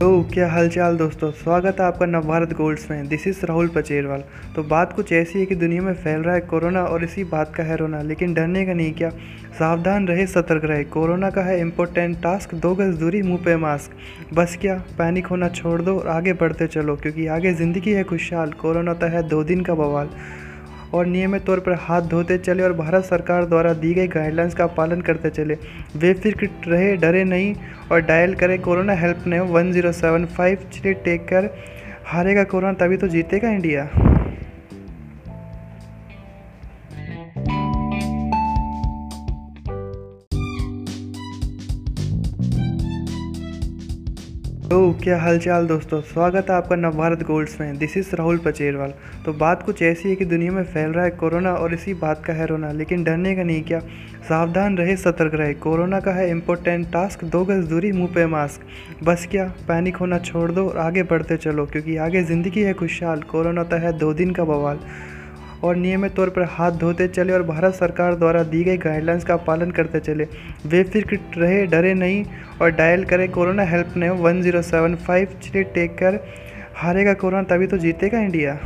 तो क्या हालचाल दोस्तों? स्वागत है आपका नवभारत गोल्ड्स में। दिस इज़ राहुल पचेरवाल तो बात कुछ ऐसी है कि दुनिया में फैल रहा है कोरोना और इसी बात का है रोना, लेकिन डरने का नहीं क्या? सावधान रहे, सतर्क रहे। कोरोना का है इम्पोर्टेंट टास्क दो गज दूरी, मुँह पे मास्क बस क्या? पैनिक होना छोड़ दो और आगे बढ़ते चलो, क्योंकि आगे ज़िंदगी है खुशहाल। कोरोना तो है दो दिन का बवाल। और नियमित तौर पर हाथ धोते चले और भारत सरकार द्वारा दी गई गाइडलाइंस का पालन करते चले। बेफिक्र रहे, डरे नहीं और डायल करें, corona helpline one zero seven five take कर हारेगा कोरोना तभी तो जीतेगा इंडिया। तो क्या हालचाल दोस्तों? स्वागत है आपका नवभारत गोल्ड्स में। दिस इज़ राहुल पचेरवाल तो बात कुछ ऐसी है कि दुनिया में फैल रहा है कोरोना और इसी बात का है रोना, लेकिन डरने का नहीं क्या? सावधान रहे, सतर्क रहे। कोरोना का है इम्पोर्टेंट टास्क दो गज दूरी, मुँह पे मास्क बस क्या? पैनिक होना छोड़ दो और आगे बढ़ते चलो, क्योंकि आगे ज़िंदगी है खुशहाल। कोरोना तो है दो दिन का बवाल। और नियमित तौर पर हाथ धोते चले और भारत सरकार द्वारा दी गई गाइडलाइंस का पालन करते चले। बेफिक्र रहे, डरे नहीं और डायल करें, corona helpline one zero seven five take कर हारेगा कोरोना तभी तो जीतेगा इंडिया।